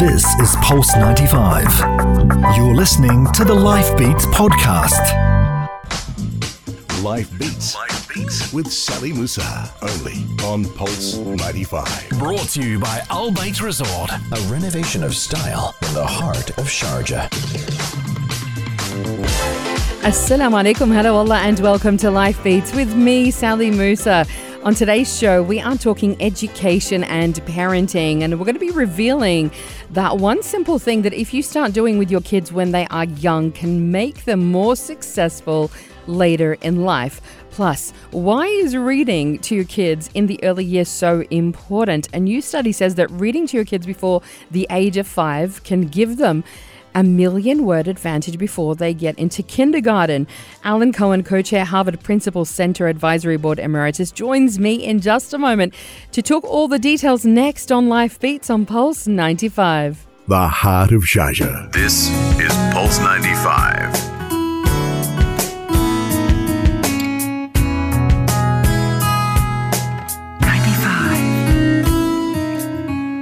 This is Pulse 95. You're listening to the Life Beats podcast. Life Beats. Life Beats with Sally Musa. Only on Pulse 95. Brought to you by Al Bait Resort, a renovation of style in the heart of Sharjah. Assalamu alaikum, hello Allah, and welcome to Life Beats with me, Sally Musa. On today's show, we are talking education and parenting, and we're going to be revealing that one simple thing that if you start doing with your kids when they are young can make them more successful later in life. Plus, why is reading to your kids in the early years so important? A new study says that reading to your kids before the age of five can give them a million word advantage before they get into kindergarten. Alan Cohen, co chair, Harvard Principal Center Advisory Board Emeritus, joins me in just a moment to talk all the details next on Life Beats on Pulse 95. The heart of Sharjah. This is Pulse 95.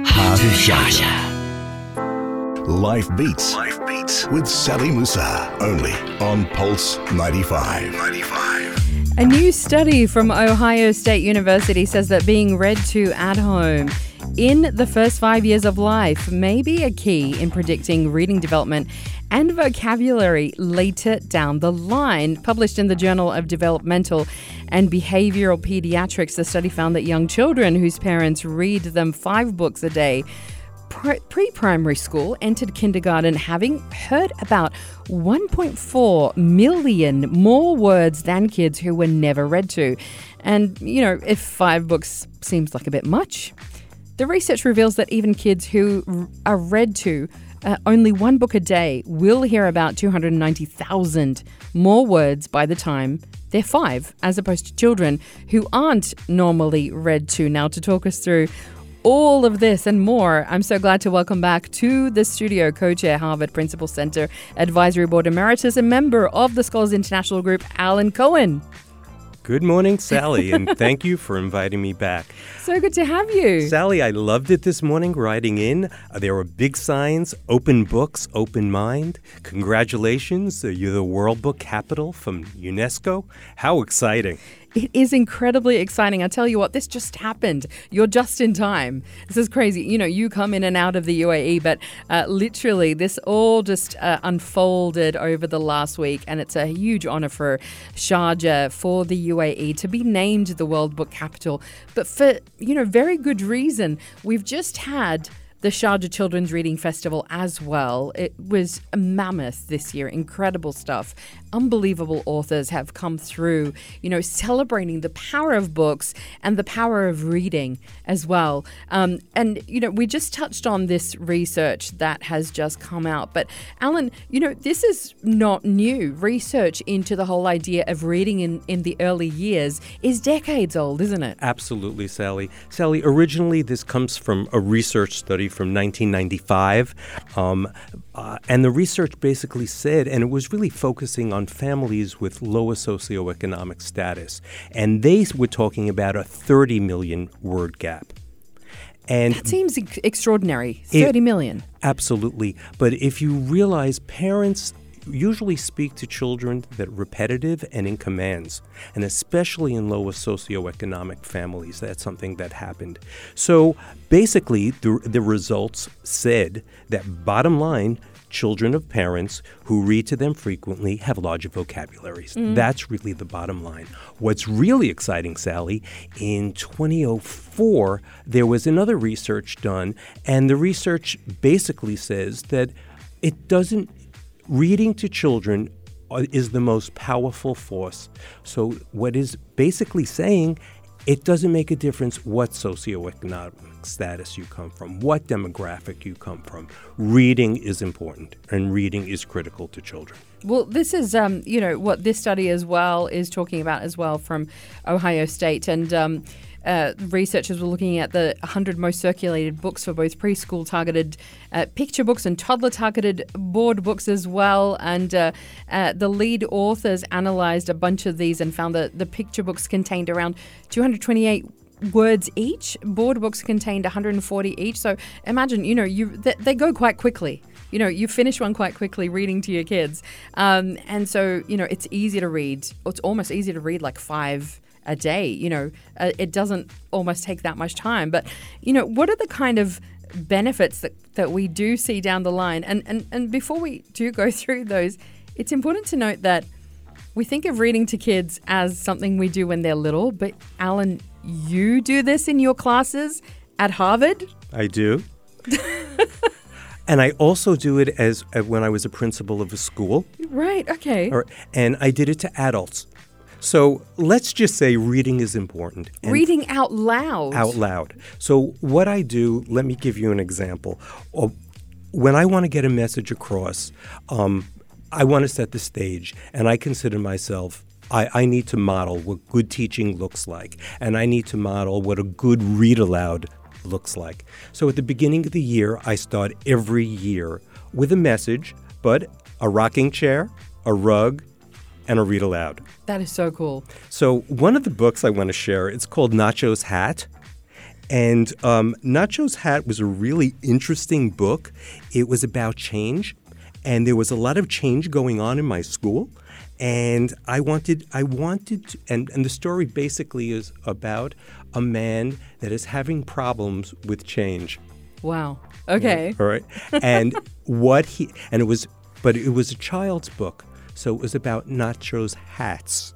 Heart of Sharjah. Life Beats. Life Beats with Sally Musa. Only on Pulse 95. 95. A new study from Ohio State University says that being read to at home in the first five years of life may be a key in predicting reading development and vocabulary later down the line. Published in the Journal of Developmental and Behavioral Pediatrics, the study found that young children whose parents read them five books a day pre primary school entered kindergarten having heard about 1.4 million more words than kids who were never read to. And, you know, if five books seems like a bit much, the research reveals that even kids who are read to uh, only one book a day will hear about 290,000 more words by the time they're five, as opposed to children who aren't normally read to. Now, to talk us through all of this and more, I'm so glad to welcome back to the studio co chair, Harvard Principal Center Advisory Board Emeritus, and member of the Scholars International Group, Alan Cohen. Good morning, Sally, and thank you for inviting me back. So good to have you. Sally, I loved it this morning riding in. Uh, there were big signs, open books, open mind. Congratulations, uh, you're the World Book Capital from UNESCO. How exciting! It is incredibly exciting. I tell you what, this just happened. You're just in time. This is crazy. You know, you come in and out of the UAE, but uh, literally, this all just uh, unfolded over the last week, and it's a huge honor for Sharjah, for the UAE, to be named the World Book Capital. But for, you know, very good reason. We've just had the Sharjah Children's Reading Festival as well. It was a mammoth this year, incredible stuff. Unbelievable authors have come through, you know, celebrating the power of books and the power of reading as well. Um, and, you know, we just touched on this research that has just come out. But, Alan, you know, this is not new. Research into the whole idea of reading in, in the early years is decades old, isn't it? Absolutely, Sally. Sally, originally this comes from a research study from 1995. Um, uh, and the research basically said, and it was really focusing on families with lower socioeconomic status. And they were talking about a 30 million word gap. And that seems extraordinary. Thirty it, million. Absolutely. But if you realize parents usually speak to children that repetitive and in commands, and especially in lower socioeconomic families, that's something that happened. So basically, the, the results said that bottom line, children of parents who read to them frequently have larger vocabularies. Mm. That's really the bottom line. What's really exciting, Sally, in 2004, there was another research done, and the research basically says that it doesn't reading to children is the most powerful force. So, what is basically saying, it doesn't make a difference what socioeconomic status you come from, what demographic you come from. Reading is important, and reading is critical to children. Well, this is, um, you know, what this study as well is talking about as well from Ohio State. And, um, uh, researchers were looking at the 100 most circulated books for both preschool targeted uh, picture books and toddler targeted board books as well. And uh, uh, the lead authors analyzed a bunch of these and found that the picture books contained around 228 words each. Board books contained 140 each. So imagine, you know, you they, they go quite quickly. You know, you finish one quite quickly reading to your kids. Um, and so, you know, it's easy to read. It's almost easy to read like five a day. You know, uh, it doesn't almost take that much time. But, you know, what are the kind of benefits that, that we do see down the line? And, and, and before we do go through those, it's important to note that we think of reading to kids as something we do when they're little, but Alan, you do this in your classes at Harvard? I do. and I also do it as uh, when I was a principal of a school. Right, okay. Or, and I did it to adults. So let's just say reading is important. Reading out loud. out loud. So what I do, let me give you an example. Uh, When I want to get a message across, um, I want to set the stage, and I consider myself. I, I need to model what good teaching looks like, and I need to model what a good read aloud looks like. So at the beginning of the year, I start every year with a message, but a rocking chair, a rug, and a read aloud. That is so cool. So one of the books I want to share, it's called Nacho's Hat. And um, Nacho's Hat was a really interesting book. It was about change, and there was a lot of change going on in my school. And I wanted, I wanted, to, and, and the story basically is about a man that is having problems with change. Wow. Okay. All right. And what he, and it was, but it was a child's book. So it was about Nacho's hats.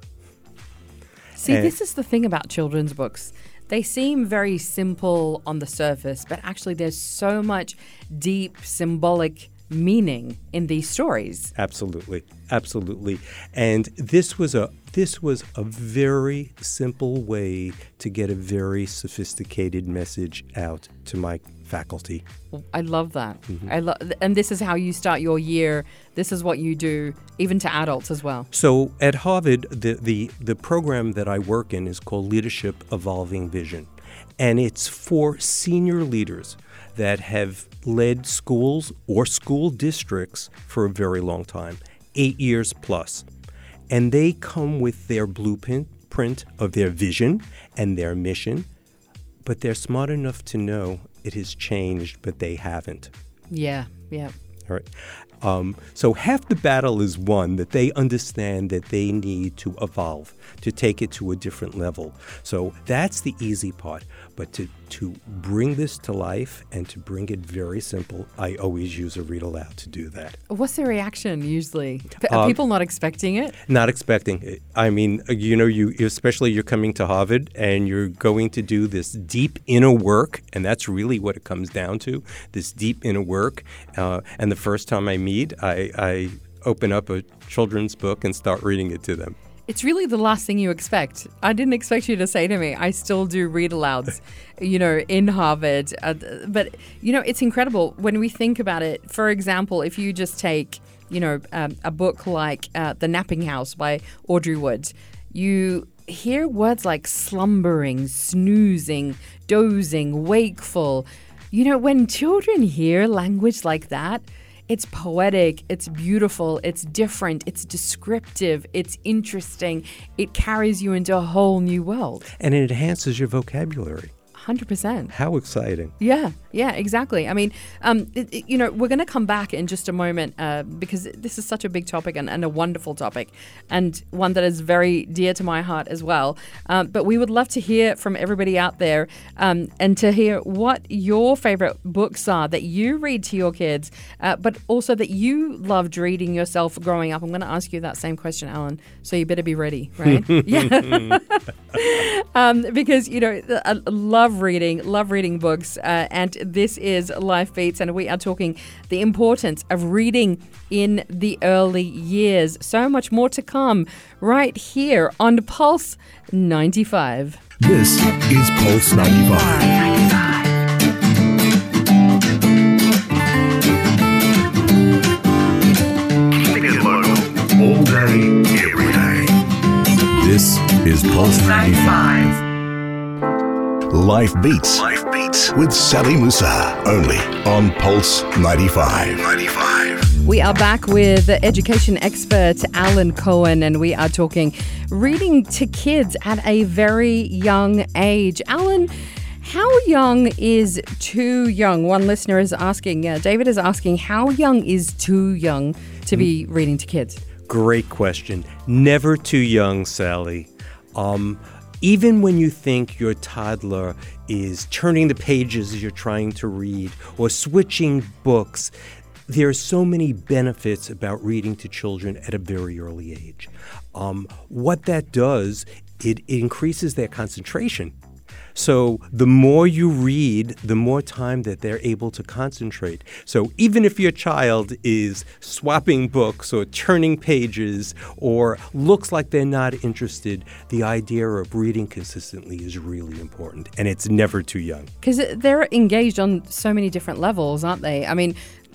See, And- this is the thing about children's books. They seem very simple on the surface, but actually, there's so much deep symbolic meaning in these stories. Absolutely, absolutely. And this was a this was a very simple way to get a very sophisticated message out to my faculty. I love that. Mm-hmm. I love, and this is how you start your year. This is what you do, even to adults as well. So at Harvard, the, the, the program that I work in is called Leadership Evolving Vision. And it's for senior leaders that have led schools or school districts for a very long time, eight years plus. And they come with their blueprint print of their vision and their mission, but they're smart enough to know it has changed, but they haven't. Yeah, yeah. All right. Um, so half the battle is won that they understand that they need to evolve to take it to a different level. So that's the easy part. But to, to bring this to life and to bring it very simple, I always use a read aloud to do that. What's the reaction usually? Are Um, people not expecting it? Not expecting it. I mean, you know, you especially you're coming to Harvard and you're going to do this deep inner work, and that's really what it comes down to. This deep inner work. Uh, and the first time I meet, I, I open up a children's book and start reading it to them. It's really the last thing you expect. I didn't expect you to say to me, I still do read alouds, you know, in Harvard. Uh, but, you know, it's incredible when we think about it. For example, if you just take, you know, um, a book like uh, The Napping House by Audrey Wood, you hear words like slumbering, snoozing, dozing, wakeful. You know, when children hear language like that, it's poetic, it's beautiful, it's different, it's descriptive, it's interesting. It carries you into a whole new world. And it enhances your vocabulary. 100%. How exciting. Yeah, yeah, exactly. I mean, um, it, it- you know, we're going to come back in just a moment uh, because this is such a big topic and, and a wonderful topic, and one that is very dear to my heart as well. Um, but we would love to hear from everybody out there um, and to hear what your favorite books are that you read to your kids, uh, but also that you loved reading yourself growing up. I'm going to ask you that same question, Alan. So you better be ready, right? yeah. um, because you know I love reading, love reading books, uh, and this is Life Beats, and we are talking the importance of reading in the early years. So much more to come right here on Pulse 95. This is Pulse 95. Keeping it local all day, every day. This is Pulse 95. Life Beats Life Beats with Sally Musa. Only on Pulse 95. 95. We are back with education expert Alan Cohen, and we are talking reading to kids at a very young age. Alan, how young is too young? One listener is asking, uh, David is asking, how young is too young to be reading to kids? Great question. Never too young, Sally. Um, even when you think your toddler is turning the pages as you're trying to read or switching books, there are so many benefits about reading to children at a very early age. Um, what that does, it increases their concentration. So the more you read, the more time that they're able to concentrate. So even if your child is swapping books or turning pages or looks like they're not interested, the idea of reading consistently is really important and it's never too young. Because they're engaged on so many different levels, aren't they? I mean,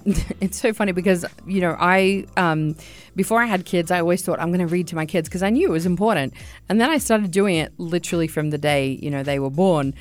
it's so funny because you know I um, before I had kids I always thought I'm going to read to my kids because I knew it was important. And then I started doing it literally from the day you know they were born.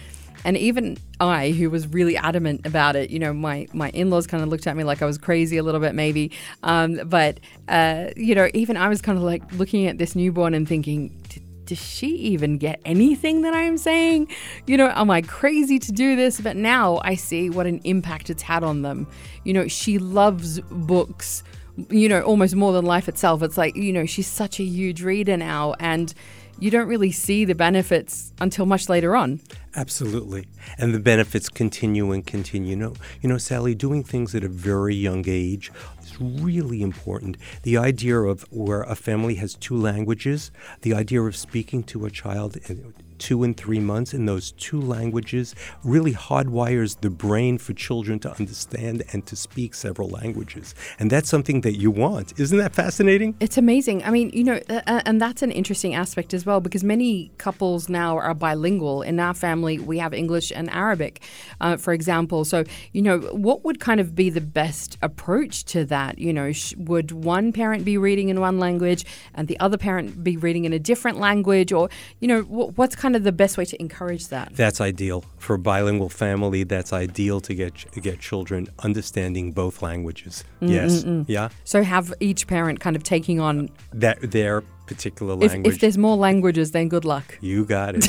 And even I who was really adamant about it you know my my in-laws kind of looked at me like I was crazy a little bit maybe. Um, but uh, you know even I was kind of like looking at this newborn and thinking does she even get anything that I'm saying? You know, am I crazy to do this? But now I see what an impact it's had on them. You know, she loves books, you know, almost more than life itself. It's like, you know, she's such a huge reader now. And you don't really see the benefits until much later on. Absolutely. And the benefits continue and continue. You know, you know, Sally, doing things at a very young age really important. The idea of where a family has two languages, the idea of speaking to a child two and three months in those two languages really hardwires the brain for children to understand and to speak several languages. And that's something that you want. Isn't that fascinating? It's amazing. I mean, you know, uh, and that's an interesting aspect as well because many couples now are bilingual. In our family, we have English and Arabic, uh, for example. So, you know, what would kind of be the best approach to that? You know, sh- would one parent be reading in one language and the other parent be reading in a different language? Or, you know, wh- what's kind kind of the best way to encourage that? That's ideal for a bilingual family. That's ideal to get get children understanding both languages. Mm-mm-mm. Yes, mm, mm. yeah. So have each parent kind of taking on that their particular language. If, if, there's more languages, then good luck. You got it.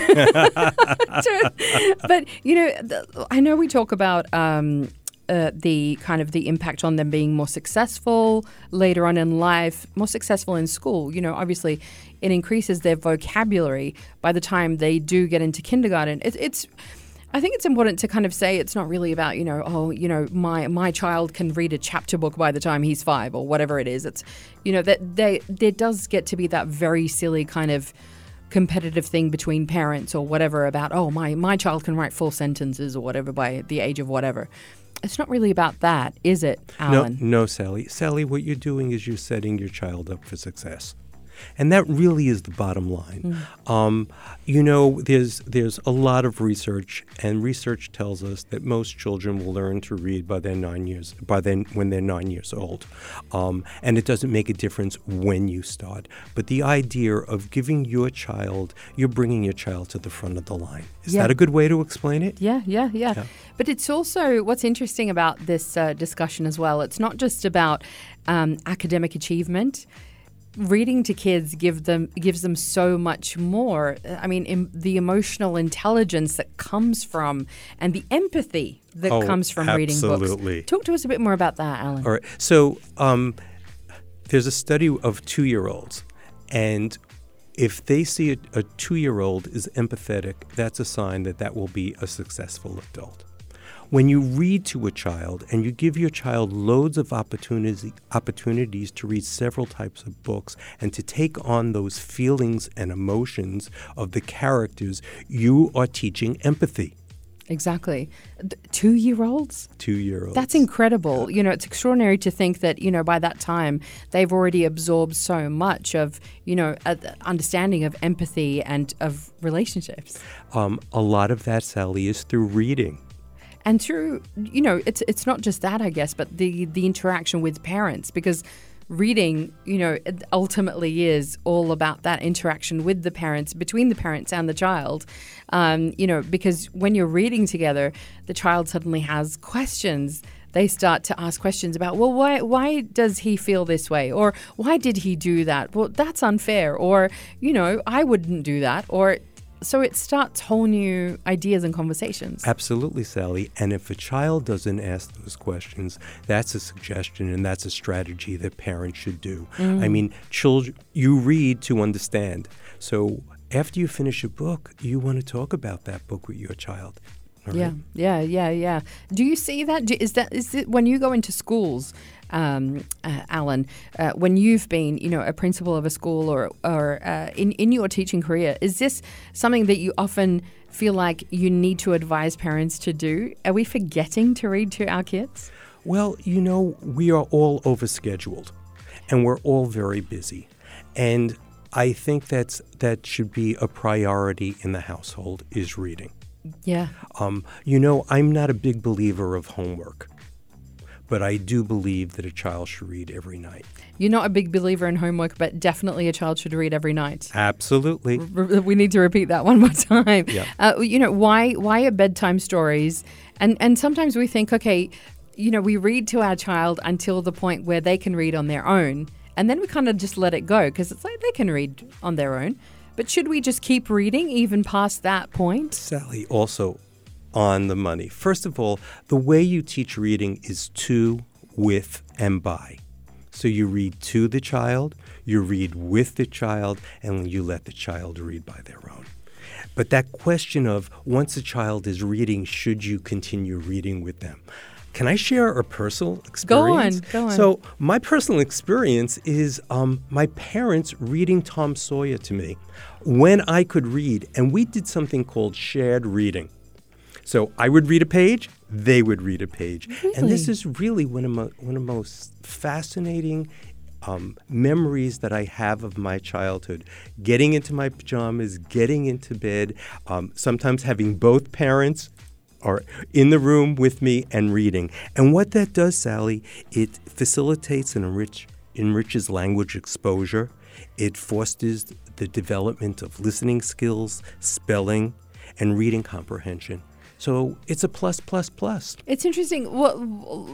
but you know, I know we talk about um, uh, the kind of the impact on them being more successful later on in life, more successful in school. You know, obviously, it increases their vocabulary by the time they do get into kindergarten. It, it's I think it's important to kind of say it's not really about you know oh you know my my child can read a chapter book by the time he's five or whatever it is. It's you know that they there does get to be that very silly kind of competitive thing between parents or whatever about oh my my child can write full sentences or whatever by the age of whatever it's not really about that, is it, Alan? No, no, Sally. Sally, what you're doing is you're setting your child up for success. And that really is the bottom line. Mm. Um, you know, there's there's a lot of research, and research tells us that most children will learn to read by their nine years by then when they're nine years old, um, and it doesn't make a difference when you start. But the idea of giving your child, you're bringing your child to the front of the line. Is yeah. that a good way to explain it? Yeah, yeah, yeah. yeah. But it's also what's interesting about this uh, discussion as well. It's not just about um, academic achievement reading to kids give them gives them so much more. I mean, the emotional intelligence that comes from and the empathy that oh, comes from absolutely. reading books. Talk to us a bit more about that, Alan. All right. So um, there's a study of two-year-olds, and if they see a, a two-year-old is empathetic, that's a sign that that will be a successful adult. When you read to a child and you give your child loads of opportunity, opportunities to read several types of books and to take on those feelings and emotions of the characters, you are teaching empathy. Exactly. Two year olds? Two year olds. That's incredible. You know, it's extraordinary to think that, you know, by that time they've already absorbed so much of, you know, understanding of empathy and of relationships. Um, a lot of that, Sally, is through reading and through you know it's it's not just that I guess, but the the interaction with parents because reading you know ultimately is all about that interaction with the parents between the parents and the child. Um, you know because when you're reading together the child suddenly has questions. They start to ask questions about, well, why why does he feel this way, or why did he do that? Well, that's unfair, or you know, I wouldn't do that, or so it starts whole new ideas and conversations. Absolutely, Sally. And if a child doesn't ask those questions, that's a suggestion and that's a strategy that parents should do. I mm. mean, children, you read to understand. So after you finish a book, you want to talk about that book with your child. All Yeah, yeah, yeah, yeah. Do you see that? Do, is that is it when you go into schools, um, uh, Alan? Uh, when you've been, you know, a principal of a school or or uh, in in your teaching career, is this something that you often feel like you need to advise parents to do? Are we forgetting to read to our kids? Well, you know, we are all overscheduled and we're all very busy. And I think that's that should be a priority in the household is reading. Yeah, Um, you know, I'm not a big believer of homework, but I do believe that a child should read every night. you're not a big believer in homework, but definitely a child should read every night. Absolutely. We need to repeat that one more time. Yeah. Uh, you know why? Why are bedtime stories? And and sometimes we think, okay, you know, we read to our child until the point where they can read on their own, and then we kind of just let it go because it's like they can read on their own. But should we just keep reading even past that point? Sally, also on the money. First of all, the way you teach reading is to, with, and by. So you read to the child, you read with the child, and you let the child read by their own. But that question of once a child is reading, should you continue reading with them? Can I share a personal Go on, experience? go on. So my personal experience is um, my parents reading Tom Sawyer to me when I could read, and we did something called shared reading. So I would read a page, they would read a page, and this is really one of mo- one of the most fascinating um, memories that I have of my childhood. Getting into my pajamas, getting into bed, um, sometimes having both parents are in the room with me and reading. And what that does, Sally, it facilitates and enrich, enriches language exposure. It fosters the development of listening skills, spelling, and reading comprehension. So it's a plus, plus, plus. It's interesting. What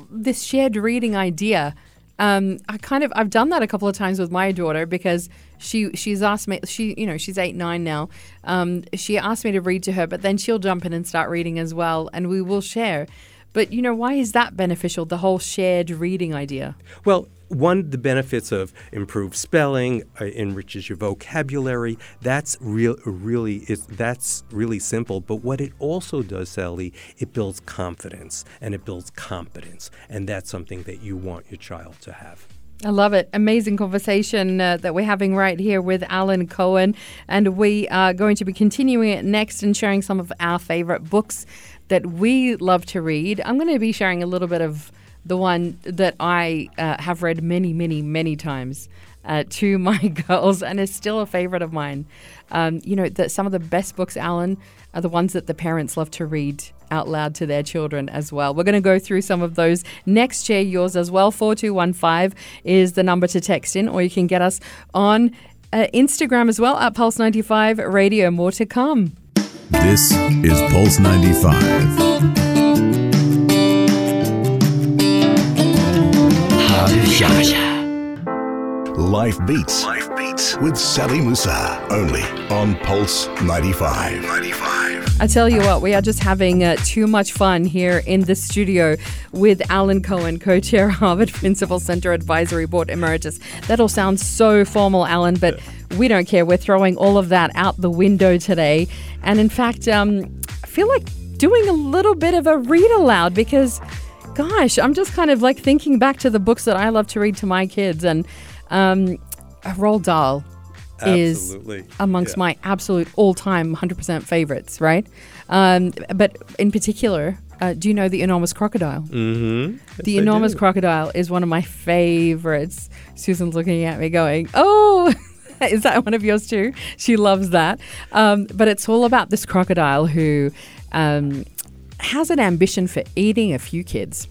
this shared reading idea. Um, I kind of I've done that a couple of times with my daughter because she she's asked me she you know she's eight nine now. Um, she asked me to read to her, but then she'll jump in and start reading as well, and we will share. But you know why is that beneficial? The whole shared reading idea. Well, one, the benefits of improved spelling uh, enriches your vocabulary. That's real, really is that's really simple. But what it also does, Sally, it builds confidence and it builds competence, and that's something that you want your child to have. I love it. Amazing conversation uh, that we're having right here with Alan Cohen. And we are going to be continuing it next and sharing some of our favorite books that we love to read. I'm going to be sharing a little bit of the one that I uh, have read many, many, many times. Uh, to my girls, and is still a favorite of mine. Um, you know, that some of the best books, Alan, are the ones that the parents love to read out loud to their children as well. We're going to go through some of those next. Share yours as well. 4215 is the number to text in, or you can get us on uh, Instagram as well at Pulse95 Radio. More to come. This is Pulse 95. Life Beats. Life Beats. With Sally Musa. Only on Pulse 95. 95. I tell you what, we are just having uh, too much fun here in the studio with Alan Cohen, co chair, Harvard Principal Center Advisory Board Emeritus. That all sounds so formal, Alan, but we don't care. We're throwing all of that out the window today. And in fact, um, I feel like doing a little bit of a read aloud because, gosh, I'm just kind of like thinking back to the books that I love to read to my kids. And um, Roald Dahl is amongst Yeah. my absolute all-time 100% favorites, right? Um, but in particular, uh, do you know the enormous crocodile? Mm-hmm. the enormous crocodile is one of my favorites. Susan's looking at me, going, "Oh." Is that one of yours too? She loves that. Um, but it's all about this crocodile who um, has an ambition for eating a few kids.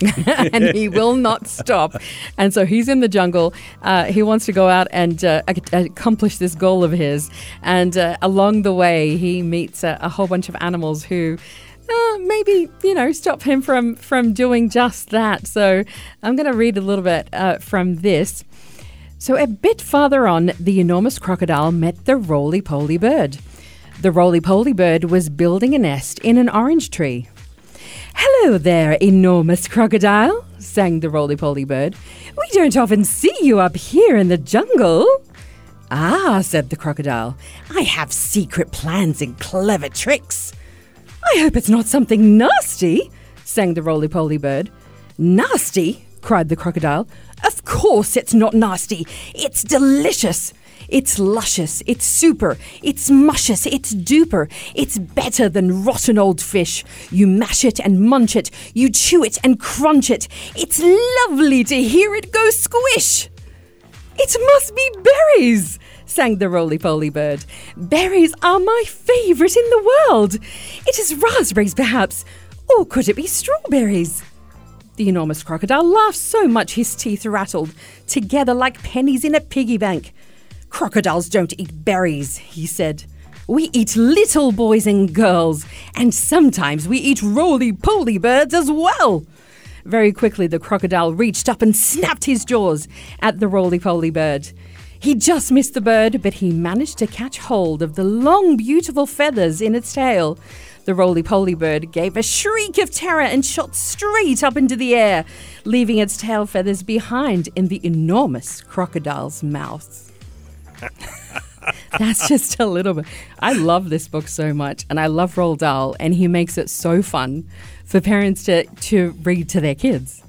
and he will not stop. And so he's in the jungle. Uh, he wants to go out and uh, accomplish this goal of his. And uh, along the way, he meets a, a whole bunch of animals who uh, maybe you know stop him from from doing just that. So I'm going to read a little bit uh, from this. So a bit farther on, the enormous crocodile met the roly poly bird. The roly poly bird was building a nest in an orange tree. Hello there, enormous crocodile, sang the roly poly bird. We don't often see you up here in the jungle. Ah, said the crocodile, I have secret plans and clever tricks. I hope it's not something nasty, sang the roly poly bird. Nasty? cried the crocodile. Of course it's not nasty. It's delicious. It's luscious, it's super, it's muscious, it's duper. It's better than rotten old fish. You mash it and munch it, you chew it and crunch it. It's lovely to hear it go squish. It must be berries, sang the roly poly bird. Berries are my favourite in the world. It is raspberries, perhaps. Or could it be strawberries? The enormous crocodile laughed so much his teeth rattled, together like pennies in a piggy bank. Crocodiles don't eat berries, he said. We eat little boys and girls, and sometimes we eat roly poly birds as well. Very quickly, the crocodile reached up and snapped his jaws at the roly poly bird. He just missed the bird, but he managed to catch hold of the long, beautiful feathers in its tail. The roly poly bird gave a shriek of terror and shot straight up into the air, leaving its tail feathers behind in the enormous crocodile's mouth. That's just a little bit. I love this book so much, and I love Roald Dahl, and he makes it so fun for parents to, to read to their kids.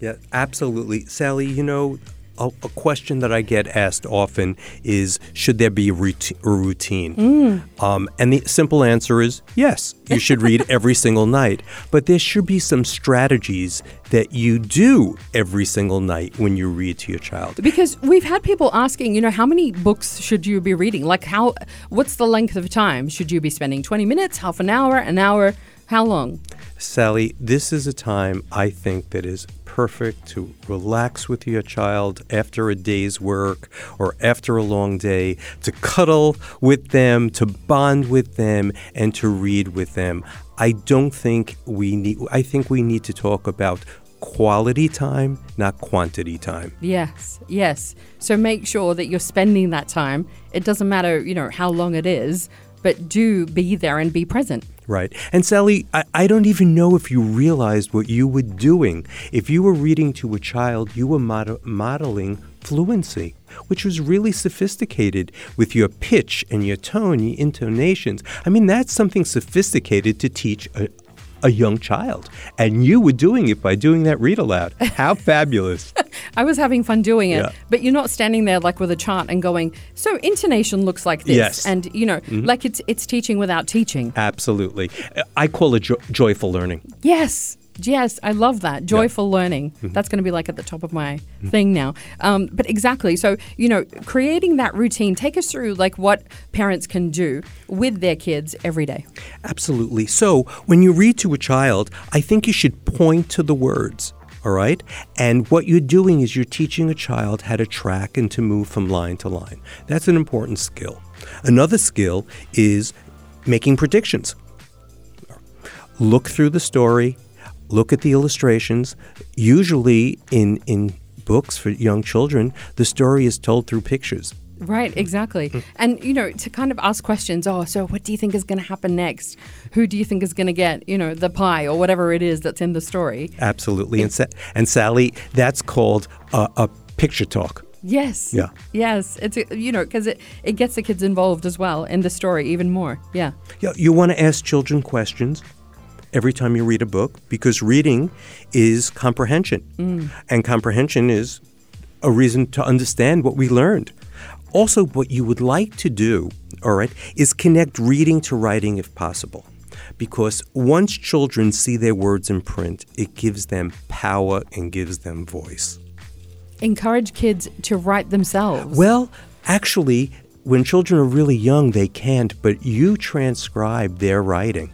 Yeah, absolutely. Sally, you know, a, a question that I get asked often is should there be a routine? Routine? Um, and the simple answer is yes, you should read every single night. But there should be some strategies that you do every single night when you read to your child. Because we've had people asking, you know, how many books should you be reading? Like, how, what's the length of time? Should you be spending 20 minutes, half an hour, an hour? How long? Sally, this is a time I think that is perfect to relax with your child after a day's work or after a long day, to cuddle with them, to bond with them, and to read with them. I don't think we need, I think we need to talk about quality time, not quantity time. Yes, yes. So make sure that you're spending that time. It doesn't matter, you know, how long it is, but do be there and be present. Right. And Sally, I, I don't even know if you realized what you were doing. If you were reading to a child, you were mod- modeling fluency, which was really sophisticated with your pitch and your tone, your intonations. I mean, that's something sophisticated to teach a, a young child. And you were doing it by doing that read aloud. How fabulous. I was having fun doing it, Yeah. but you're not standing there like with a chart and going, so intonation looks like this. Yes. Mm-hmm. And, you know, like it's it's teaching without teaching. Absolutely. I call it jo- joyful learning. Yes. Yes, I love that. Joyful learning. Mm-hmm. That's going to be like at the top of my thing now. Um, but exactly. So, you know, creating that routine, take us through like what parents can do with their kids every day. Absolutely. So when you read to a child, I think you should point to the words. All right. And what you're doing is you're teaching a child how to track and to move from line to line. That's an important skill. Another skill is making predictions. Look through the story, look at the illustrations. Usually in, in books for young children, the story is told through pictures. Right, exactly. Mm. And, you know, to kind of ask questions oh, so what do you think is going to happen next? Who do you think is going to get, you know, the pie or whatever it is that's in the story? Absolutely. And, Sa- and Sally, that's called a, a picture talk. Yes. Yeah. Yes. It's, you know, because it, it gets the kids involved as well in the story even more. Yeah. Yeah, you want to ask children questions every time you read a book because reading is comprehension. Mm. And comprehension is a reason to understand what we learned. Also, what you would like to do, all right, is connect reading to writing if possible. Because once children see their words in print, it gives them power and gives them voice. Encourage kids to write themselves. Well, actually, when children are really young, they can't, but you transcribe their writing.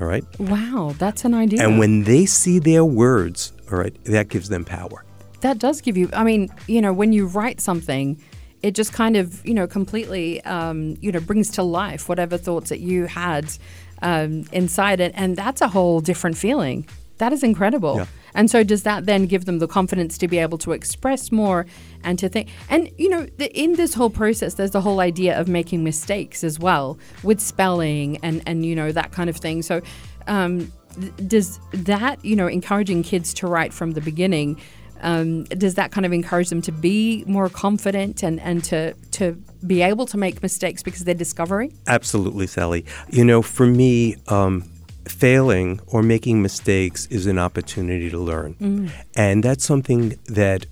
All right? wow, that's an idea. And when they see their words, all right, that gives them power. that does give you, I mean, you know, when you write something, it just kind of, you know, completely, um, you know, brings to life whatever thoughts that you had um, inside it, and that's a whole different feeling. That is incredible. Yeah. And so, does that then give them the confidence to be able to express more and to think? And you know, the, in this whole process, there's the whole idea of making mistakes as well with spelling and and you know that kind of thing. So, um, does that you know encouraging kids to write from the beginning? Um, does that kind of encourage them to be more confident and, and to to be able to make mistakes because they're discovering? Absolutely, Sally. You know, for me, um, failing or making mistakes is an opportunity to learn. Mm. And that's something that,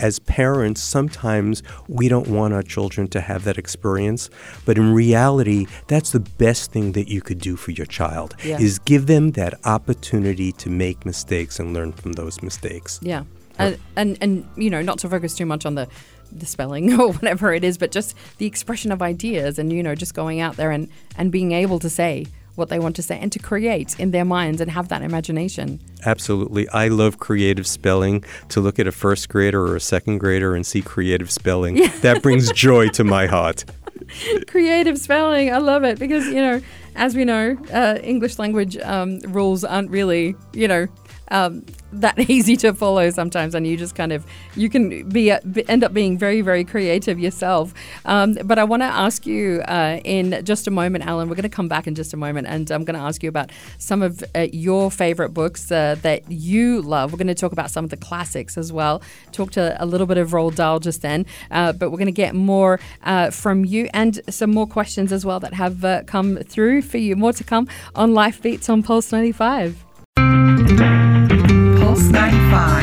as parents, sometimes we don't want our children to have that experience. But in reality, that's the best thing that you could do for your child Yeah. is give them that opportunity to make mistakes and learn from those mistakes. Yeah, and, and and you know, not to focus too much on the the spelling or whatever it is, but just the expression of ideas, and you know, just going out there and and being able to say what they want to say and to create in their minds and have that imagination. Absolutely. I love creative spelling. To look at a first grader or a second grader and see creative spelling, that brings joy to my heart. creative spelling, I love it because you know, as we know, uh, English language um, rules aren't really you know. Um, that easy to follow sometimes, and you just kind of you can be, uh, be end up being very very creative yourself. Um, but I want to ask you uh, in just a moment, Alan. We're going to come back in just a moment, and I'm going to ask you about some of uh, your favorite books uh, that you love. We're going to talk about some of the classics as well. Talked a, a little bit of Roald Dahl just then, uh, but we're going to get more uh, from you and some more questions as well that have come through for you. More to come on Life Beats on Pulse 95. Pulse 95.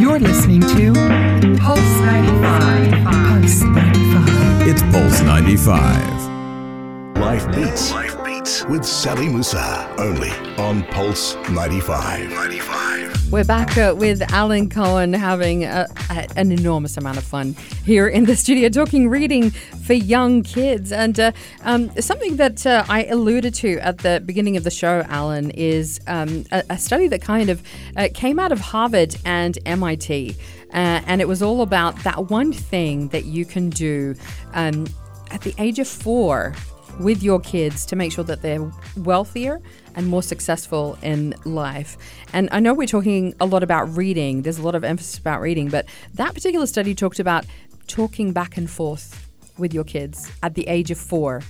You're listening to Pulse 95. Pulse 95. It's Pulse 95. Life Beats Beats. with Sally Musa. Only on Pulse 95. 95. We're back uh, with Alan Cohen having a, a, an enormous amount of fun here in the studio talking reading for young kids. And uh, um, something that uh, I alluded to at the beginning of the show, Alan, is um, a, a study that kind of uh, came out of Harvard and MIT. Uh, and it was all about that one thing that you can do um, at the age of four with your kids to make sure that they're wealthier and more successful in life. And I know we're talking a lot about reading, there's a lot of emphasis about reading, but that particular study talked about talking back and forth with your kids at the age of four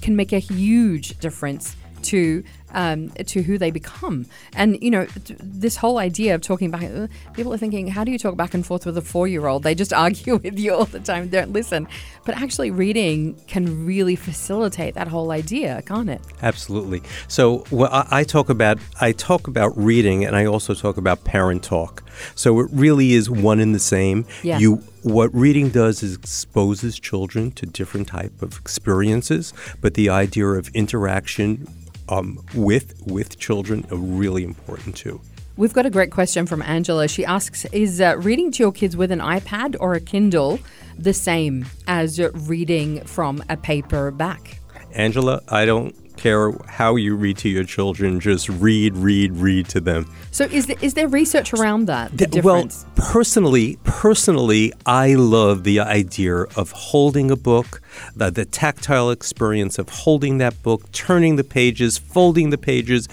can make a huge difference to um, to who they become. And you know, this whole idea of talking back, uh, people are thinking, how do you talk back and forth with a four-year-old? They just argue with you all the time, don't listen. But actually, reading can really facilitate that whole idea, can't it? Absolutely. So well, I, I talk about I talk about reading, and I also talk about parent talk. So it really is one and the same. Yeah. You what reading does is exposes children to different type of experiences, but the idea of interaction um, with with children are really important too. We've got a great question from Angela. She asks Is uh, reading to your kids with an iPad or a Kindle the same as reading from a paperback? Angela, I don't care how you read to your children. Just read, read, read to them. So, is, there, is there research around that? The Th- well, personally, personally, I love the idea of holding a book, the, the tactile experience of holding that book, turning the pages, folding the pages,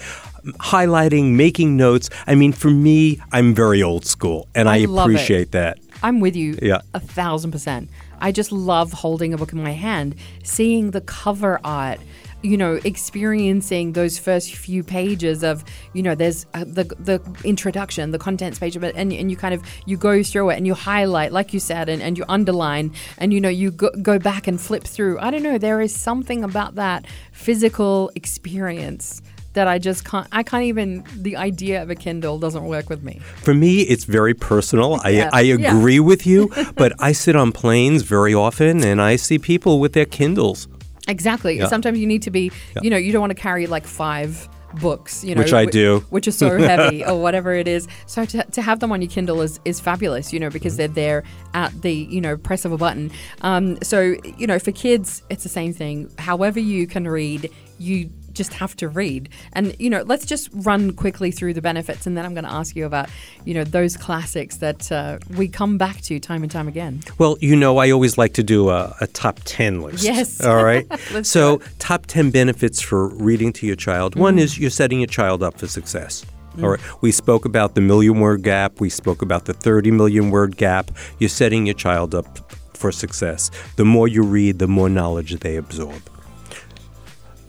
highlighting, making notes. I mean, for me, I'm very old school, and I, I love it. appreciate that. I'm with you Yeah. a thousand percent. I just love holding a book in my hand, seeing the cover art, you know, experiencing those first few pages of, you know, there's uh, the the introduction, the contents page of it, and, and you kind of you go through it and you highlight, like you said, and, and you underline, and you know, you go, go back and flip through. I don't know, there is something about that physical experience that I just can't. I can't even. The idea of a Kindle doesn't work with me. For me, it's very personal. Yeah, I, I yeah. agree with you, but I sit on planes very often, and I see people with their Kindles. Exactly. Yeah. Sometimes you need to be, Yeah. you know, you don't want to carry like five books, you know, Which I do. which are so heavy or whatever it is. So to, to have them on your Kindle is, is fabulous, you know, because Mm-hmm. they're there at the, you know, press of a button. Um, so, you know, for kids, it's the same thing. However you can read, you just have to read. And, you know, let's just run quickly through the benefits and then I'm going to ask you about, you know, those classics that uh, we come back to time and time again. Well, you know, I always like to do a, a top 10 list. Yes. All right. So, top 10 benefits for reading to your child. One is you're setting your child up for success. All right. We spoke about the million word gap. We spoke about the 30 million word gap. You're setting your child up for success. The more you read, the more knowledge they absorb.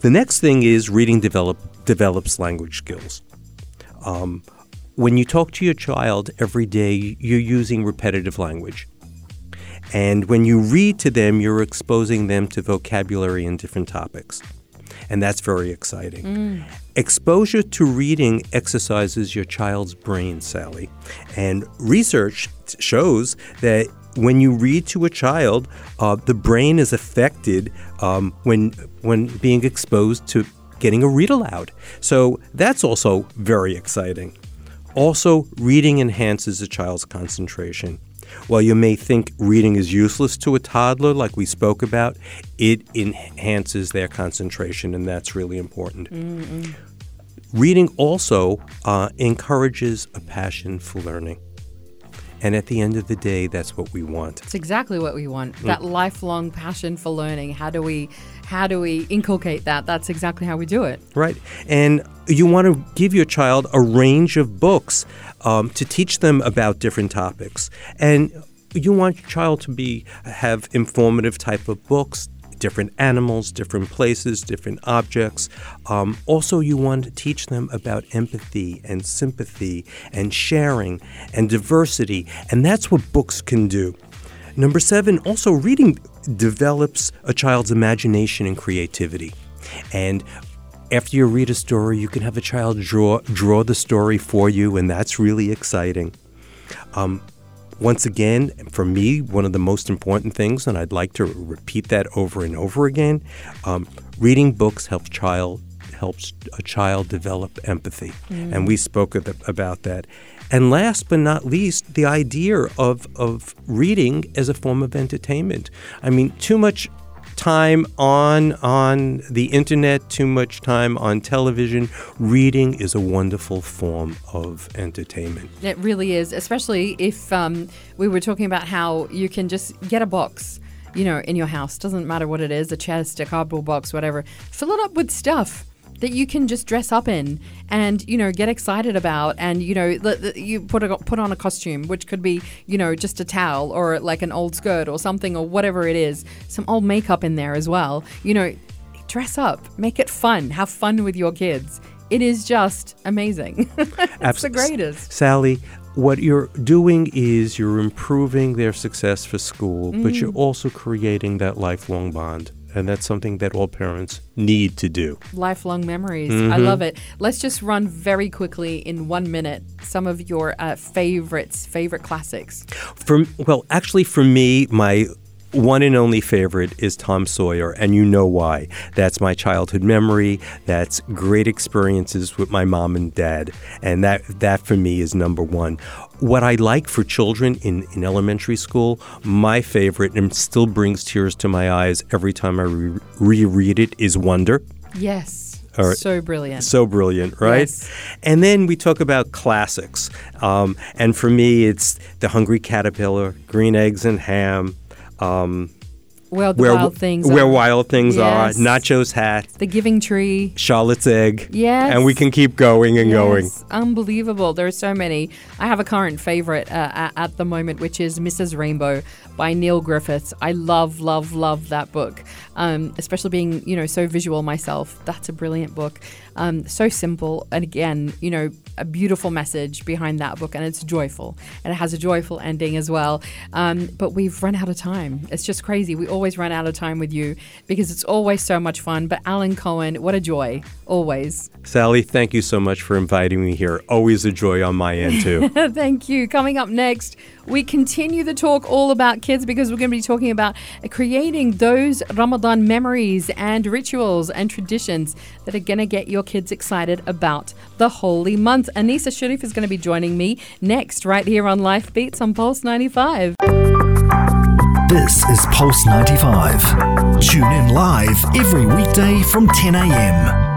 The next thing is reading develop, develops language skills. Um, when you talk to your child every day, you're using repetitive language. And when you read to them, you're exposing them to vocabulary and different topics. And that's very exciting. Exposure to reading exercises your child's brain, Sally. And research shows that when you read to a child, uh, the brain is affected um, when, when being exposed to getting a read aloud. So that's also very exciting. Also, reading enhances a child's concentration. While you may think reading is useless to a toddler, like we spoke about, it enhances their concentration, and that's really important. Reading also uh, encourages a passion for learning. And at the end of the day, that's what we want. It's exactly what we want. That lifelong passion for learning. How do we how do we inculcate that? That's exactly how we do it. Right. And you want to give your child a range of books um, to teach them about different topics. And you want your child to be have informative type of books, different animals, different places, different objects. Um, also, you want to teach them about empathy and sympathy and sharing and diversity. And that's what books can do. Number seven, also reading develops a child's imagination and creativity. And after you read a story, you can have a child draw draw the story for you, and that's really exciting. Um, once again, for me, one of the most important things, and I'd like to repeat that over and over again, um, reading books helps child helps a child develop empathy, and we spoke the, about that. And last but not least, the idea of of reading as a form of entertainment. I mean, too much time on on the internet, too much time on television. Reading is a wonderful form of entertainment. It really is, especially if um, we were talking about how you can just get a box, you know, in your house. Doesn't matter what it is, a chest, a cardboard box, whatever. Fill it up with stuff that you can just dress up in and you know get excited about and you know you put a, put on a costume which could be you know just a towel or like an old skirt or something or whatever it is some old makeup in there as well you know dress up make it fun have fun with your kids it is just amazing it's the greatest Sally, what you're doing is you're improving their success for school, but you're Mm. also creating that lifelong bond. And that's something that all parents need to do. lifelong memories. I love it. Let's just run very quickly in one minute some of your uh, favorites, favorite classics. For well, actually, for me, my one and only favorite is Tom Sawyer, and you know why. That's my childhood memory. That's great experiences with my mom and dad, and that that for me is number one. What I like for children in, in elementary school, my favorite, and still brings tears to my eyes every time I re- reread it, is Wonder. Yes. Right. So brilliant. So brilliant, right? Yes. And then we talk about classics. Um, and for me, it's The Hungry Caterpillar, Green Eggs and Ham, um, well, the Where, wild things. where are. Wild Things Yes. Are, Nacho's Hat, The Giving Tree. Charlotte's Egg. Yes. And we can keep going and going. Unbelievable. There are so many. I have a current favorite uh, at the moment, which is Mrs. Rainbow by Neil Griffiths. I love, love, love that book. Um, especially being, you know, so visual myself. That's a brilliant book. Um, so simple, and again, you know, a beautiful message behind that book, and it's joyful, and it has a joyful ending as well. Um, but we've run out of time. It's just crazy. We always run out of time with you because it's always so much fun. But Alan Cohen, what a joy, always. Sally, thank you so much for inviting me here. Always a joy on my end, too. Thank you. Coming up next, we continue the talk all about kids because we're going to be talking about creating those Ramadan memories and rituals and traditions that are going to get your kids excited about the holy month. Anissa Sharif is going to be joining me next, right here on Life Beats on Pulse 95. This is Pulse 95. Tune in live every weekday from 10 a.m.